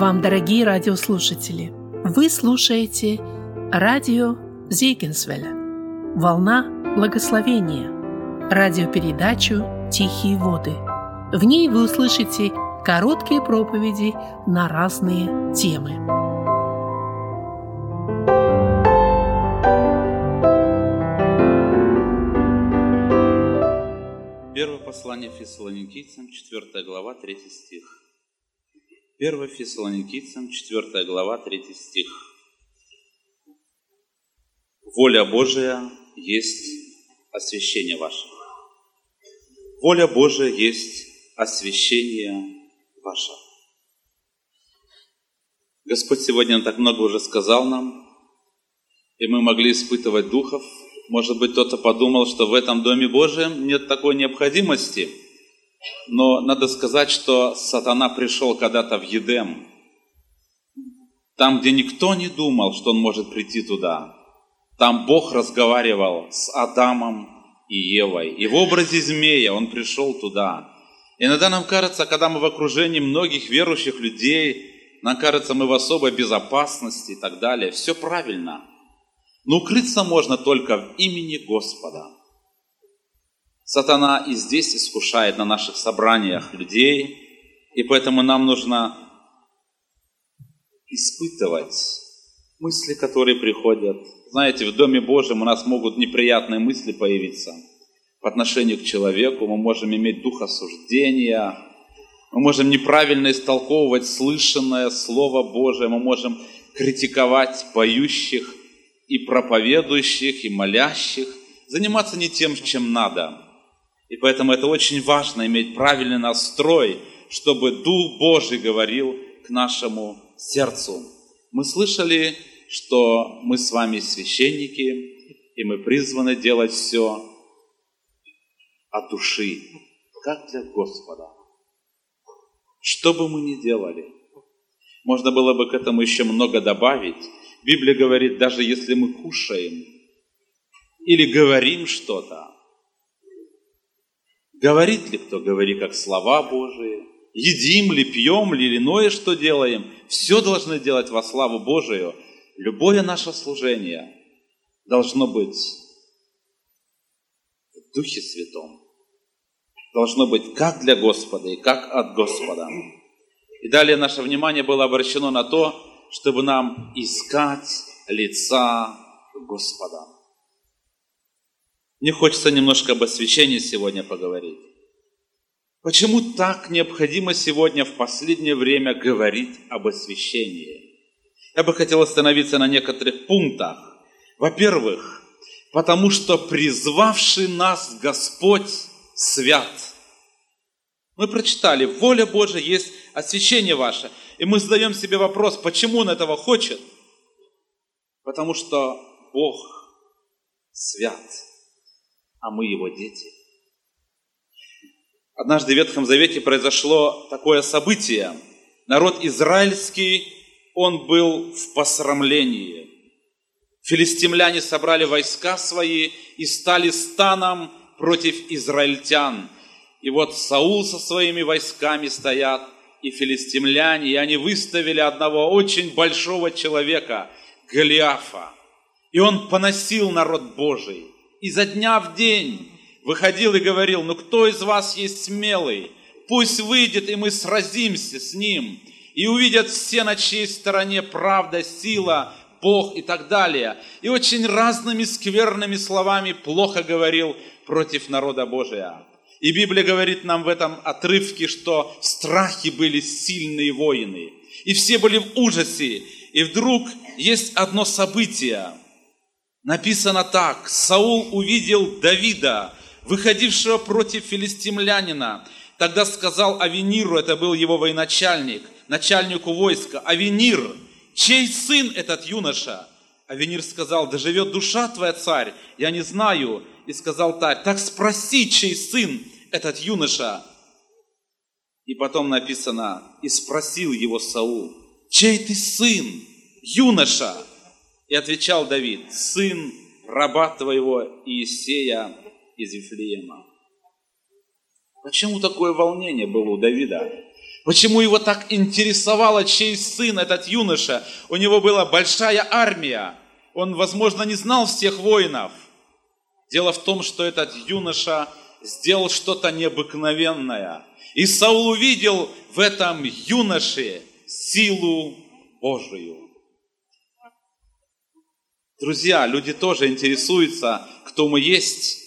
вам, дорогие радиослушатели! Вы слушаете радио Зейгенсвеля «Волна благословения» радиопередачу «Тихие воды». В ней вы услышите короткие проповеди на разные темы. Первое послание Фессалоникийцам, 4 глава, 3 стих. 1 Фессалоникийцам, 4 глава, 3 стих. Воля Божия есть освящение ваше. Воля Божия есть освящение ваше. Господь сегодня так много уже сказал нам, и мы могли испытывать духов. Может быть, кто-то подумал, что в этом Доме Божьем нет такой необходимости – но надо сказать, что сатана пришел когда-то в Едем, там, где никто не думал, что он может прийти туда. Там Бог разговаривал с Адамом и Евой. И в образе змея он пришел туда. Иногда нам кажется, когда мы в окружении многих верующих людей, нам кажется, мы в особой безопасности и так далее. Все правильно. Но укрыться можно только в имени Господа. Сатана и здесь искушает на наших собраниях людей, и поэтому нам нужно испытывать мысли, которые приходят. Знаете, в Доме Божьем у нас могут неприятные мысли появиться по отношению к человеку, мы можем иметь дух осуждения, мы можем неправильно истолковывать слышанное Слово Божие, мы можем критиковать поющих и проповедующих, и молящих, заниматься не тем, чем надо – и поэтому это очень важно иметь правильный настрой, чтобы Дух Божий говорил к нашему сердцу. Мы слышали, что мы с вами священники, и мы призваны делать все от души, как для Господа. Что бы мы ни делали, можно было бы к этому еще много добавить. Библия говорит, даже если мы кушаем или говорим что-то, Говорит ли кто, говори как слова Божии. Едим ли, пьем ли, или иное, что делаем. Все должны делать во славу Божию. Любое наше служение должно быть в Духе Святом. Должно быть как для Господа и как от Господа. И далее наше внимание было обращено на то, чтобы нам искать лица Господа. Мне хочется немножко об освящении сегодня поговорить. Почему так необходимо сегодня в последнее время говорить об освящении? Я бы хотел остановиться на некоторых пунктах. Во-первых, потому что призвавший нас Господь свят. Мы прочитали, воля Божия есть освящение ваше. И мы задаем себе вопрос, почему Он этого хочет? Потому что Бог свят а мы его дети. Однажды в Ветхом Завете произошло такое событие. Народ израильский, он был в посрамлении. Филистимляне собрали войска свои и стали станом против израильтян. И вот Саул со своими войсками стоят, и филистимляне, и они выставили одного очень большого человека, Голиафа. И он поносил народ Божий изо дня в день выходил и говорил, ну кто из вас есть смелый? Пусть выйдет, и мы сразимся с ним. И увидят все, на чьей стороне правда, сила, Бог и так далее. И очень разными скверными словами плохо говорил против народа Божия. И Библия говорит нам в этом отрывке, что в страхе были сильные воины. И все были в ужасе. И вдруг есть одно событие – Написано так. Саул увидел Давида, выходившего против филистимлянина. Тогда сказал Авениру, это был его военачальник, начальнику войска, Авенир, чей сын этот юноша? Авенир сказал, да живет душа твоя, царь, я не знаю. И сказал царь, так спроси, чей сын этот юноша? И потом написано, и спросил его Саул, чей ты сын, юноша? И отвечал Давид, сын раба твоего Иисея из Вифлеема. Почему такое волнение было у Давида? Почему его так интересовало, чей сын этот юноша? У него была большая армия. Он, возможно, не знал всех воинов. Дело в том, что этот юноша сделал что-то необыкновенное. И Саул увидел в этом юноше силу Божию. Друзья, люди тоже интересуются, кто мы есть.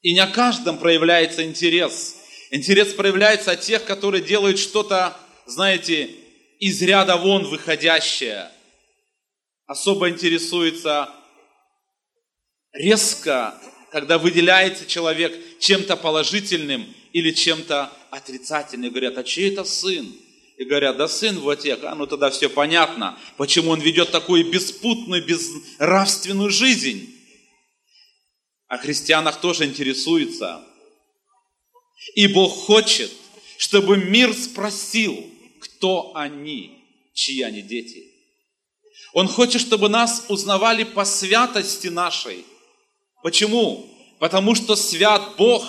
И не о каждом проявляется интерес. Интерес проявляется от тех, которые делают что-то, знаете, из ряда вон выходящее. Особо интересуется резко, когда выделяется человек чем-то положительным или чем-то отрицательным. Говорят, а чей это сын? И говорят, да сын вот тех. А ну тогда все понятно, почему он ведет такую беспутную, безнравственную жизнь. О христианах тоже интересуется. И Бог хочет, чтобы мир спросил, кто они, чьи они дети. Он хочет, чтобы нас узнавали по святости нашей. Почему? Потому что свят Бог,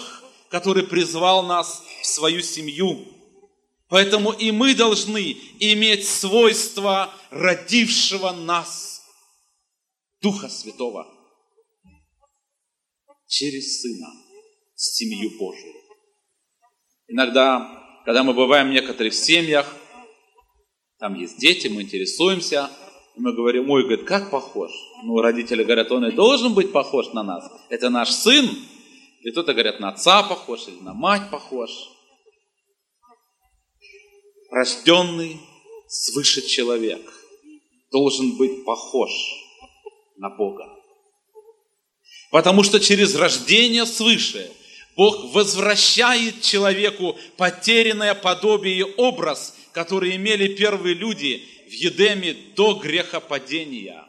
который призвал нас в свою семью. Поэтому и мы должны иметь свойства родившего нас Духа Святого через Сына, семью Божию. Иногда, когда мы бываем в некоторых семьях, там есть дети, мы интересуемся, и мы говорим, ой, говорит, как похож? Ну, родители говорят, он и должен быть похож на нас. Это наш сын. И кто-то говорят, на отца похож или на мать похож рожденный свыше человек должен быть похож на Бога. Потому что через рождение свыше Бог возвращает человеку потерянное подобие и образ, который имели первые люди в Едеме до грехопадения.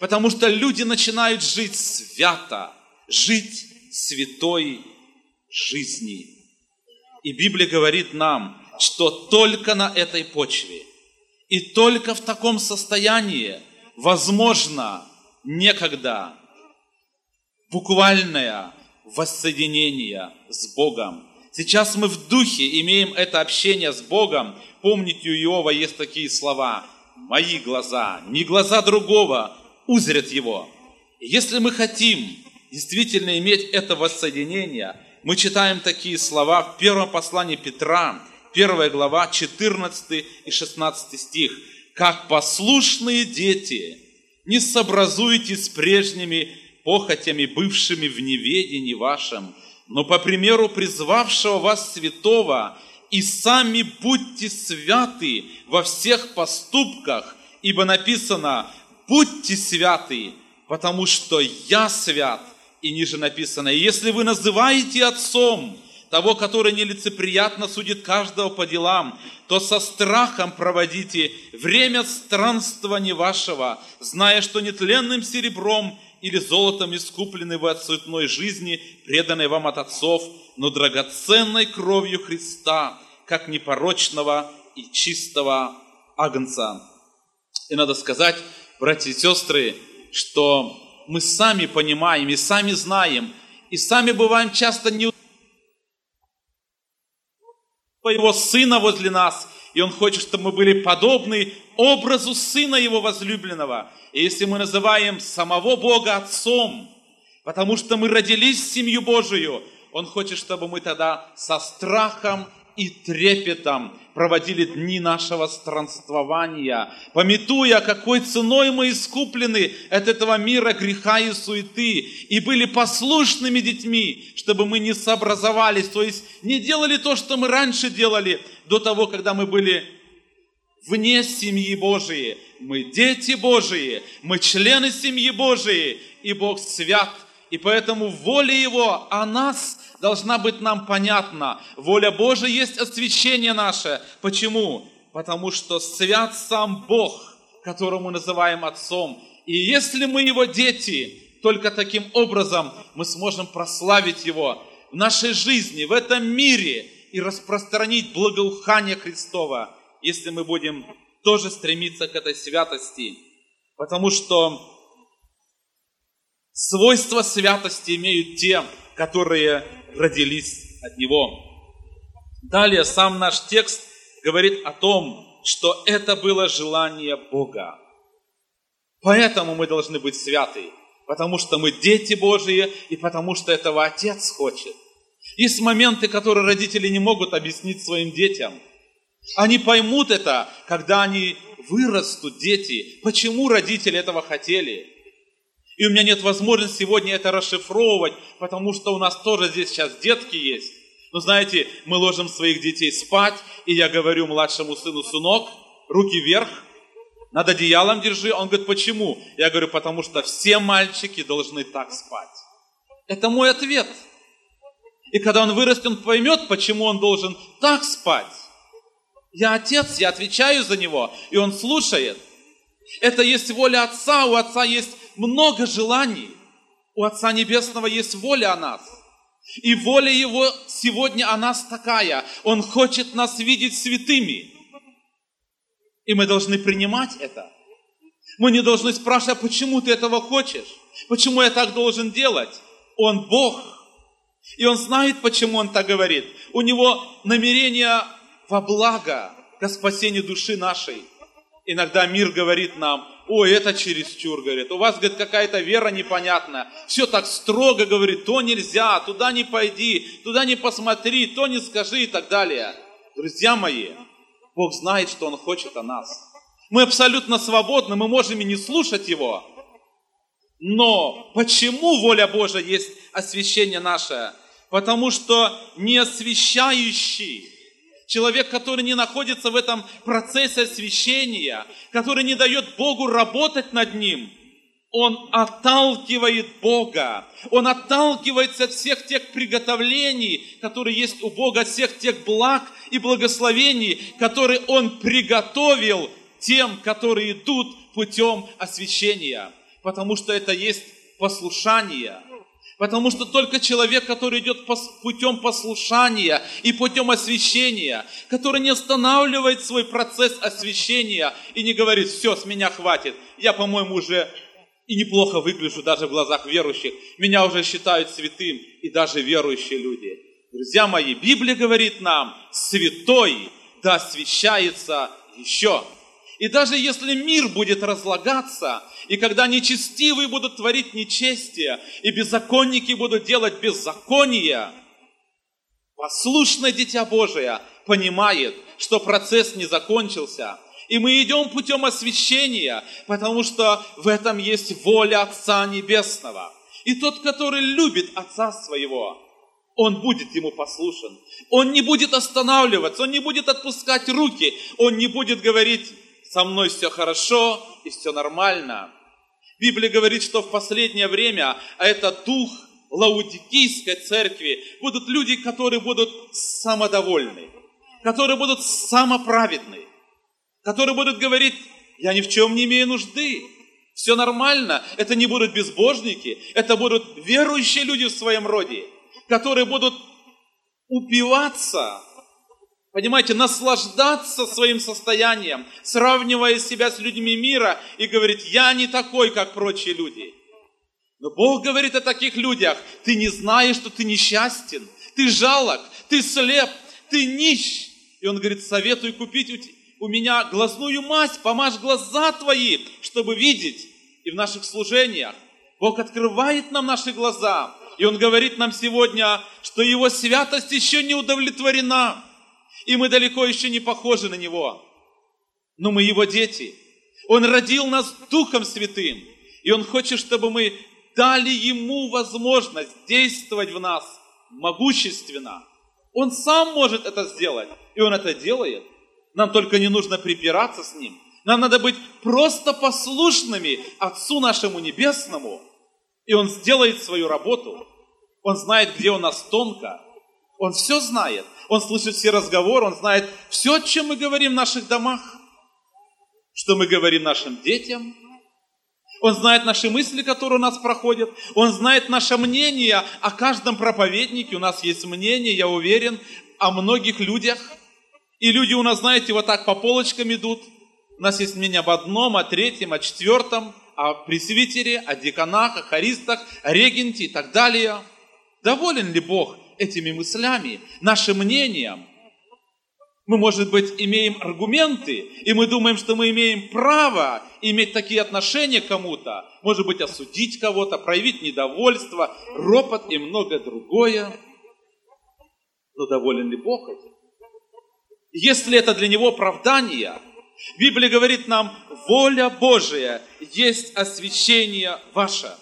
Потому что люди начинают жить свято, жить святой жизни. И Библия говорит нам, что только на этой почве и только в таком состоянии возможно некогда буквальное воссоединение с Богом. Сейчас мы в духе имеем это общение с Богом. Помните, у Иова есть такие слова. «Мои глаза, не глаза другого, узрят его». Если мы хотим действительно иметь это воссоединение, мы читаем такие слова в первом послании Петра, 1 глава, 14 и 16 стих. «Как послушные дети, не сообразуйтесь с прежними похотями, бывшими в неведении вашем, но по примеру призвавшего вас святого, и сами будьте святы во всех поступках, ибо написано, будьте святы, потому что я свят, и ниже написано, если вы называете Отцом того, который нелицеприятно судит каждого по делам, то со страхом проводите время странствования вашего, зная, что нетленным серебром или золотом искуплены вы от суетной жизни, преданной вам от отцов, но драгоценной кровью Христа, как непорочного и чистого агнца. И надо сказать, братья и сестры, что мы сами понимаем и сами знаем, и сами бываем часто не его Сына возле нас, и Он хочет, чтобы мы были подобны образу Сына Его возлюбленного. И если мы называем самого Бога Отцом, потому что мы родились в семью Божию, Он хочет, чтобы мы тогда со страхом и трепетом проводили дни нашего странствования, пометуя, какой ценой мы искуплены от этого мира греха и суеты, и были послушными детьми, чтобы мы не сообразовались, то есть не делали то, что мы раньше делали, до того, когда мы были вне семьи Божией. Мы дети Божии, мы члены семьи Божией, и Бог свят, и поэтому воля Его о нас – должна быть нам понятна. Воля Божия есть освящение наше. Почему? Потому что свят сам Бог, которого мы называем Отцом. И если мы Его дети, только таким образом мы сможем прославить Его в нашей жизни, в этом мире и распространить благоухание Христова, если мы будем тоже стремиться к этой святости. Потому что свойства святости имеют те, которые родились от Него. Далее сам наш текст говорит о том, что это было желание Бога. Поэтому мы должны быть святы, потому что мы дети Божьи и потому что этого Отец хочет. Есть моменты, которые родители не могут объяснить своим детям. Они поймут это, когда они вырастут, дети, почему родители этого хотели. И у меня нет возможности сегодня это расшифровывать, потому что у нас тоже здесь сейчас детки есть. Но знаете, мы ложим своих детей спать, и я говорю младшему сыну, сынок, руки вверх, над одеялом держи. Он говорит, почему? Я говорю, потому что все мальчики должны так спать. Это мой ответ. И когда он вырастет, он поймет, почему он должен так спать. Я отец, я отвечаю за него, и он слушает. Это есть воля Отца, у Отца есть много желаний. У Отца Небесного есть воля о нас. И воля Его сегодня о нас такая. Он хочет нас видеть святыми. И мы должны принимать это. Мы не должны спрашивать, почему ты этого хочешь? Почему я так должен делать? Он Бог. И Он знает, почему Он так говорит. У Него намерение во благо, к спасению души нашей. Иногда мир говорит нам, ой, это чересчур, говорит, у вас, говорит, какая-то вера непонятная, все так строго, говорит, то нельзя, туда не пойди, туда не посмотри, то не скажи и так далее. Друзья мои, Бог знает, что Он хочет о нас. Мы абсолютно свободны, мы можем и не слушать Его. Но почему воля Божия есть освящение наше? Потому что не освящающий Человек, который не находится в этом процессе освящения, который не дает Богу работать над ним, он отталкивает Бога. Он отталкивается от всех тех приготовлений, которые есть у Бога, от всех тех благ и благословений, которые Он приготовил тем, которые идут путем освящения. Потому что это есть послушание – Потому что только человек, который идет путем послушания и путем освящения, который не останавливает свой процесс освящения и не говорит, все, с меня хватит, я, по-моему, уже и неплохо выгляжу даже в глазах верующих, меня уже считают святым и даже верующие люди. Друзья мои, Библия говорит нам, святой да освящается еще. И даже если мир будет разлагаться, и когда нечестивые будут творить нечестие, и беззаконники будут делать беззаконие, послушное Дитя Божие понимает, что процесс не закончился. И мы идем путем освящения, потому что в этом есть воля Отца Небесного. И тот, который любит Отца Своего, он будет ему послушен. Он не будет останавливаться, он не будет отпускать руки, он не будет говорить, со мной все хорошо и все нормально. Библия говорит, что в последнее время, а это дух Лаудикийской церкви, будут люди, которые будут самодовольны, которые будут самоправедны, которые будут говорить, я ни в чем не имею нужды, все нормально. Это не будут безбожники, это будут верующие люди в своем роде, которые будут упиваться Понимаете, наслаждаться своим состоянием, сравнивая себя с людьми мира и говорить, я не такой, как прочие люди. Но Бог говорит о таких людях, ты не знаешь, что ты несчастен, ты жалок, ты слеп, ты нищ. И Он говорит, советую купить у меня глазную мазь, помажь глаза твои, чтобы видеть. И в наших служениях Бог открывает нам наши глаза. И Он говорит нам сегодня, что Его святость еще не удовлетворена и мы далеко еще не похожи на Него. Но мы Его дети. Он родил нас Духом Святым, и Он хочет, чтобы мы дали Ему возможность действовать в нас могущественно. Он сам может это сделать, и Он это делает. Нам только не нужно припираться с Ним. Нам надо быть просто послушными Отцу нашему Небесному, и Он сделает свою работу. Он знает, где у нас тонко. Он все знает. Он слышит все разговоры, Он знает все, о чем мы говорим в наших домах, что мы говорим нашим детям. Он знает наши мысли, которые у нас проходят. Он знает наше мнение о каждом проповеднике. У нас есть мнение, я уверен, о многих людях. И люди у нас, знаете, вот так по полочкам идут. У нас есть мнение об одном, о третьем, о четвертом, о пресвитере, о деканах, о харистах, о регенте и так далее. Доволен ли Бог этими мыслями, нашим мнением. Мы, может быть, имеем аргументы, и мы думаем, что мы имеем право иметь такие отношения к кому-то, может быть, осудить кого-то, проявить недовольство, ропот и многое другое. Но доволен ли Бог этим? Если это для него оправдание, Библия говорит нам, воля Божия есть освящение ваше.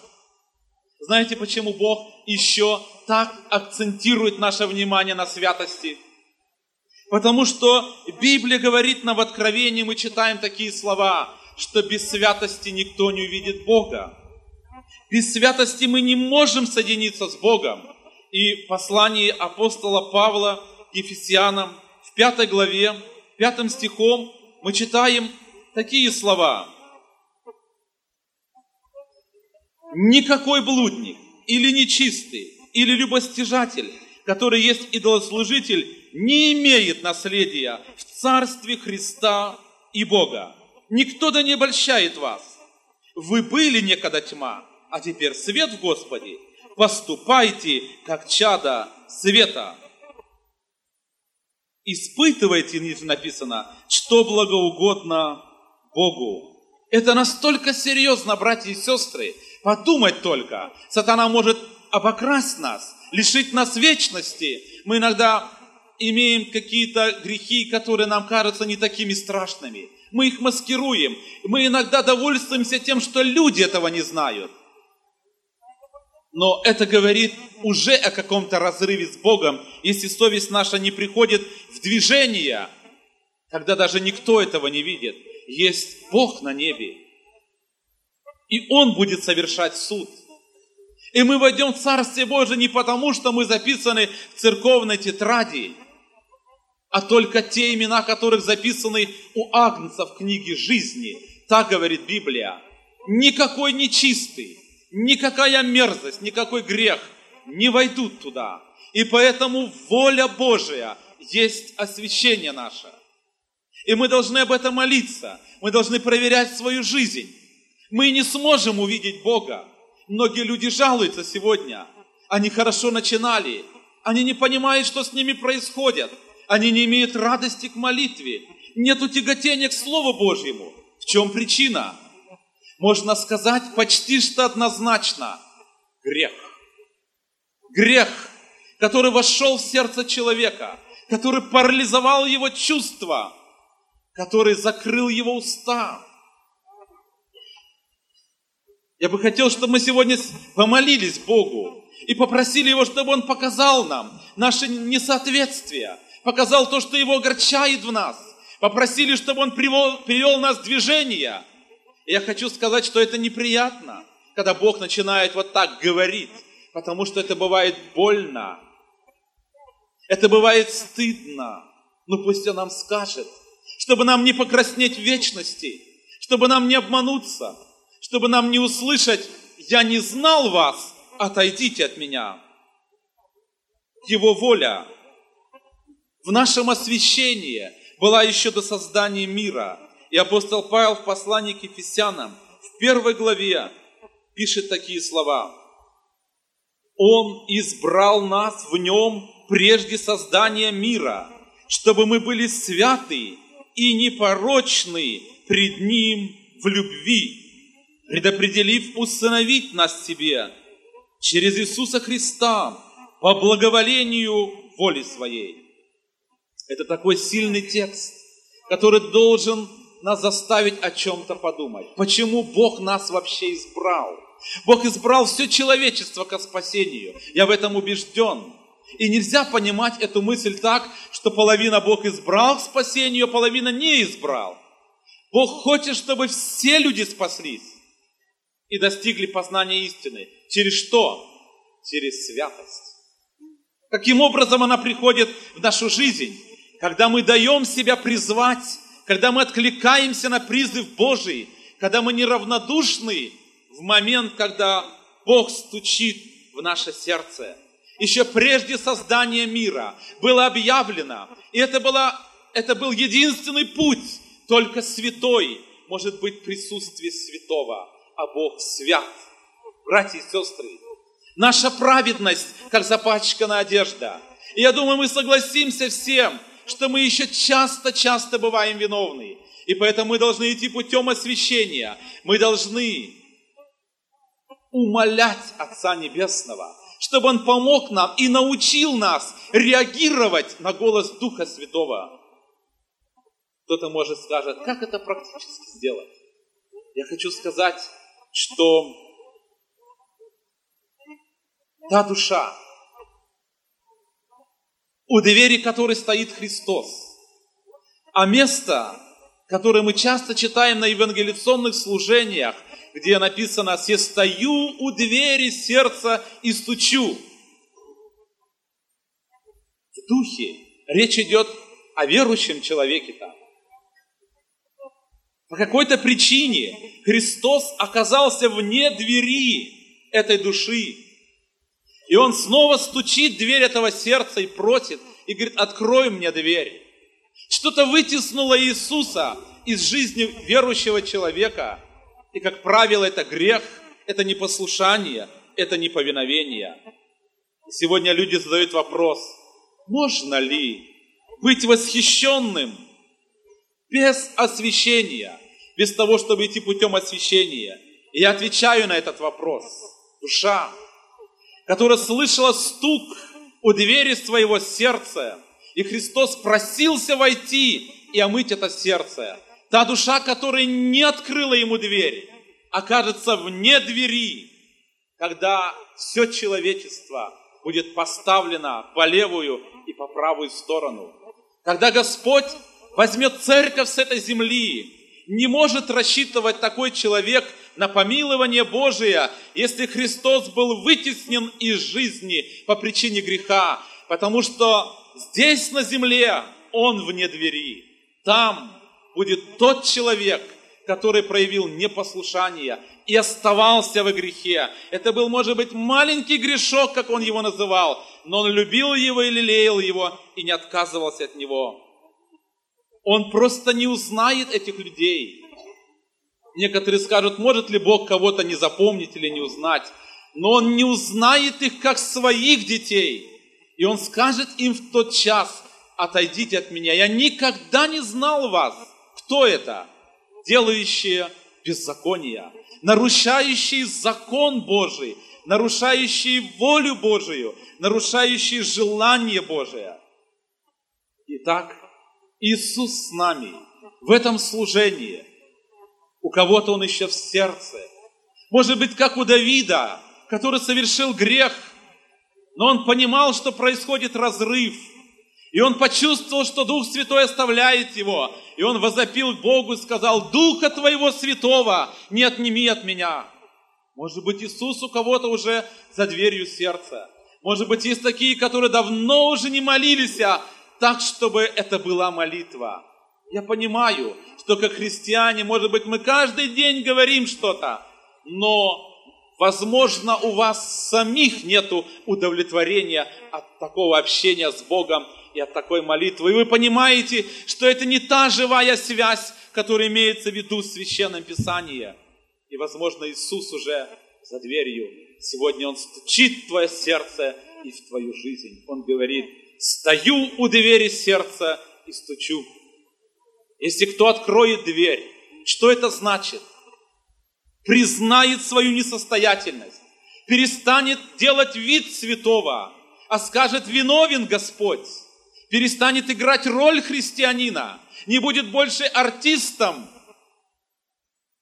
Знаете, почему Бог еще так акцентирует наше внимание на святости? Потому что Библия говорит нам в Откровении, мы читаем такие слова, что без святости никто не увидит Бога. Без святости мы не можем соединиться с Богом. И в послании апостола Павла к Ефесянам в пятой главе, пятым стихом мы читаем такие слова. Никакой блудник или нечистый, или любостяжатель, который есть идолослужитель, не имеет наследия в Царстве Христа и Бога. Никто да не обольщает вас. Вы были некогда тьма, а теперь свет в Господе. Поступайте, как чада света. Испытывайте, ниже написано, что благоугодно Богу. Это настолько серьезно, братья и сестры. Подумать только. Сатана может обокрасть нас, лишить нас вечности. Мы иногда имеем какие-то грехи, которые нам кажутся не такими страшными. Мы их маскируем. Мы иногда довольствуемся тем, что люди этого не знают. Но это говорит уже о каком-то разрыве с Богом, если совесть наша не приходит в движение, когда даже никто этого не видит. Есть Бог на небе, и Он будет совершать суд – и мы войдем в Царствие Божие не потому, что мы записаны в церковной тетради, а только те имена, которых записаны у Агнца в книге жизни. Так говорит Библия. Никакой нечистый, никакая мерзость, никакой грех не войдут туда. И поэтому воля Божия есть освящение наше. И мы должны об этом молиться. Мы должны проверять свою жизнь. Мы не сможем увидеть Бога, Многие люди жалуются сегодня. Они хорошо начинали. Они не понимают, что с ними происходит. Они не имеют радости к молитве. Нет тяготения к Слову Божьему. В чем причина? Можно сказать почти что однозначно. Грех. Грех, который вошел в сердце человека, который парализовал его чувства, который закрыл его уста, я бы хотел, чтобы мы сегодня помолились Богу и попросили Его, чтобы Он показал нам наше несоответствие, показал то, что Его огорчает в нас. Попросили, чтобы Он привел, привел нас в движение. И я хочу сказать, что это неприятно, когда Бог начинает вот так говорить, потому что это бывает больно. Это бывает стыдно. Ну пусть Он нам скажет, чтобы нам не покраснеть в вечности, чтобы нам не обмануться, чтобы нам не услышать «Я не знал вас, отойдите от меня». Его воля в нашем освящении была еще до создания мира. И апостол Павел в послании к Ефесянам в первой главе пишет такие слова. Он избрал нас в нем прежде создания мира, чтобы мы были святы и непорочны пред Ним в любви предопределив усыновить нас себе через Иисуса Христа по благоволению воли своей. Это такой сильный текст, который должен нас заставить о чем-то подумать. Почему Бог нас вообще избрал? Бог избрал все человечество к спасению. Я в этом убежден. И нельзя понимать эту мысль так, что половина Бог избрал к спасению, а половина не избрал. Бог хочет, чтобы все люди спаслись и достигли познания истины. Через что? Через святость. Каким образом она приходит в нашу жизнь? Когда мы даем себя призвать, когда мы откликаемся на призыв Божий, когда мы неравнодушны в момент, когда Бог стучит в наше сердце. Еще прежде создания мира было объявлено, и это, было, это был единственный путь, только святой может быть присутствие святого а Бог свят. Братья и сестры, наша праведность, как запачканная одежда. И я думаю, мы согласимся всем, что мы еще часто-часто бываем виновны. И поэтому мы должны идти путем освящения. Мы должны умолять Отца Небесного, чтобы Он помог нам и научил нас реагировать на голос Духа Святого. Кто-то может скажет, как это практически сделать? Я хочу сказать, что та душа, у двери которой стоит Христос, а место, которое мы часто читаем на евангелиционных служениях, где написано «Се стою у двери сердца и стучу». В духе речь идет о верующем человеке там. По какой-то причине Христос оказался вне двери этой души. И он снова стучит в дверь этого сердца и просит, и говорит, открой мне дверь. Что-то вытеснуло Иисуса из жизни верующего человека. И, как правило, это грех, это непослушание, это неповиновение. Сегодня люди задают вопрос, можно ли быть восхищенным без освящения? без того, чтобы идти путем освящения. И я отвечаю на этот вопрос. Душа, которая слышала стук у двери своего сердца, и Христос просился войти и омыть это сердце. Та душа, которая не открыла ему дверь, окажется вне двери, когда все человечество будет поставлено по левую и по правую сторону. Когда Господь возьмет церковь с этой земли не может рассчитывать такой человек на помилование Божие, если Христос был вытеснен из жизни по причине греха, потому что здесь на земле Он вне двери. Там будет тот человек, который проявил непослушание и оставался в грехе. Это был, может быть, маленький грешок, как он его называл, но он любил его и лелеял его и не отказывался от него. Он просто не узнает этих людей. Некоторые скажут, может ли Бог кого-то не запомнить или не узнать. Но Он не узнает их как своих детей. И Он скажет им в тот час, отойдите от меня. Я никогда не знал вас. Кто это? Делающие беззаконие, нарушающие закон Божий, нарушающие волю Божию, нарушающие желание Божие. Итак, Иисус с нами в этом служении. У кого-то он еще в сердце. Может быть, как у Давида, который совершил грех, но он понимал, что происходит разрыв. И он почувствовал, что Дух Святой оставляет его. И он возопил Богу и сказал, Духа Твоего Святого не отними от меня. Может быть, Иисус у кого-то уже за дверью сердца. Может быть, есть такие, которые давно уже не молились, а так, чтобы это была молитва. Я понимаю, что как христиане, может быть, мы каждый день говорим что-то, но, возможно, у вас самих нет удовлетворения от такого общения с Богом и от такой молитвы. И вы понимаете, что это не та живая связь, которая имеется в виду в Священном Писании. И, возможно, Иисус уже за дверью. Сегодня Он стучит в твое сердце и в твою жизнь. Он говорит, стою у двери сердца и стучу. Если кто откроет дверь, что это значит? Признает свою несостоятельность, перестанет делать вид святого, а скажет, виновен Господь, перестанет играть роль христианина, не будет больше артистом,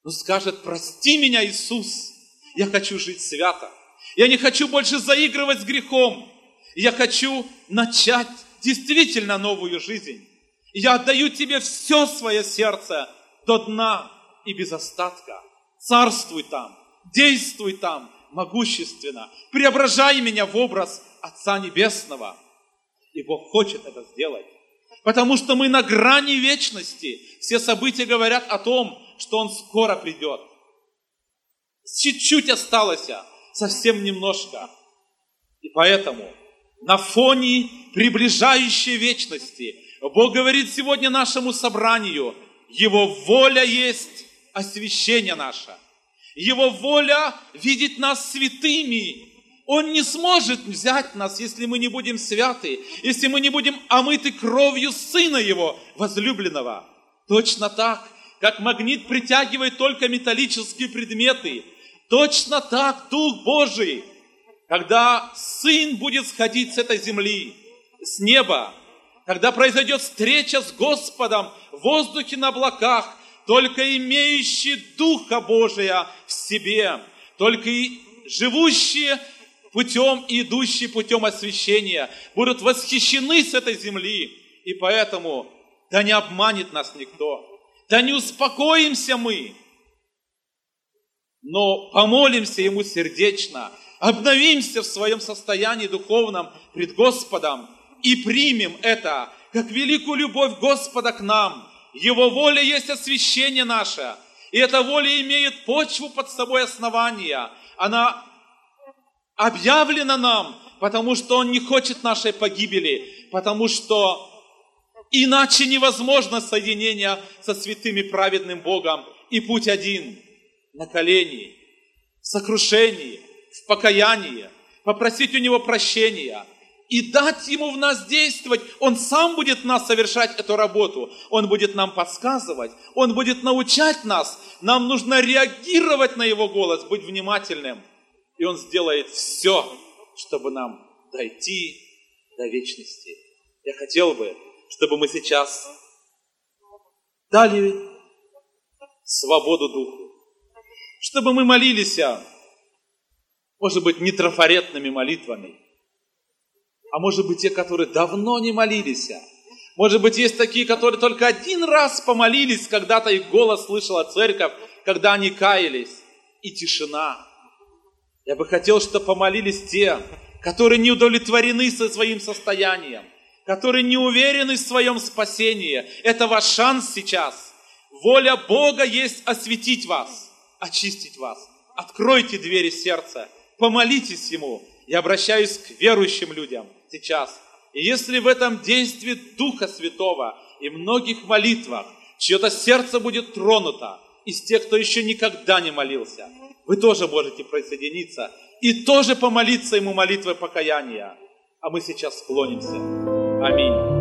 но скажет, прости меня, Иисус, я хочу жить свято, я не хочу больше заигрывать с грехом, я хочу начать действительно новую жизнь. Я отдаю тебе все свое сердце до дна и без остатка. Царствуй там, действуй там могущественно. Преображай меня в образ Отца Небесного. И Бог хочет это сделать. Потому что мы на грани вечности. Все события говорят о том, что Он скоро придет. Чуть-чуть осталось, совсем немножко. И поэтому на фоне приближающей вечности. Бог говорит сегодня нашему собранию, Его воля есть освящение наше. Его воля видеть нас святыми. Он не сможет взять нас, если мы не будем святы, если мы не будем омыты кровью Сына Его, возлюбленного. Точно так, как магнит притягивает только металлические предметы, точно так Дух Божий, когда Сын будет сходить с этой земли, с неба, когда произойдет встреча с Господом в воздухе на облаках, только имеющие Духа Божия в себе, только и живущие путем и идущие путем освящения будут восхищены с этой земли. И поэтому да не обманет нас никто, да не успокоимся мы, но помолимся Ему сердечно, обновимся в своем состоянии духовном пред Господом и примем это как великую любовь Господа к нам. Его воля есть освящение наше, и эта воля имеет почву под собой основания. Она объявлена нам, потому что Он не хочет нашей погибели, потому что иначе невозможно соединение со святым и праведным Богом. И путь один – на колени, в сокрушении, в покаянии, попросить у Него прощения – и дать Ему в нас действовать. Он сам будет нас совершать эту работу. Он будет нам подсказывать. Он будет научать нас. Нам нужно реагировать на Его голос, быть внимательным. И Он сделает все, чтобы нам дойти до вечности. Я хотел бы, чтобы мы сейчас дали свободу Духу. Чтобы мы молились, может быть, не трафаретными молитвами, а может быть те, которые давно не молились. Может быть, есть такие, которые только один раз помолились, когда-то их голос слышала церковь, когда они каялись. И тишина. Я бы хотел, чтобы помолились те, которые не удовлетворены со своим состоянием, которые не уверены в своем спасении. Это ваш шанс сейчас. Воля Бога есть осветить вас, очистить вас. Откройте двери сердца, помолитесь Ему. Я обращаюсь к верующим людям – сейчас. И если в этом действии Духа Святого и многих молитвах чье-то сердце будет тронуто из тех, кто еще никогда не молился, вы тоже можете присоединиться и тоже помолиться Ему молитвой покаяния. А мы сейчас склонимся. Аминь.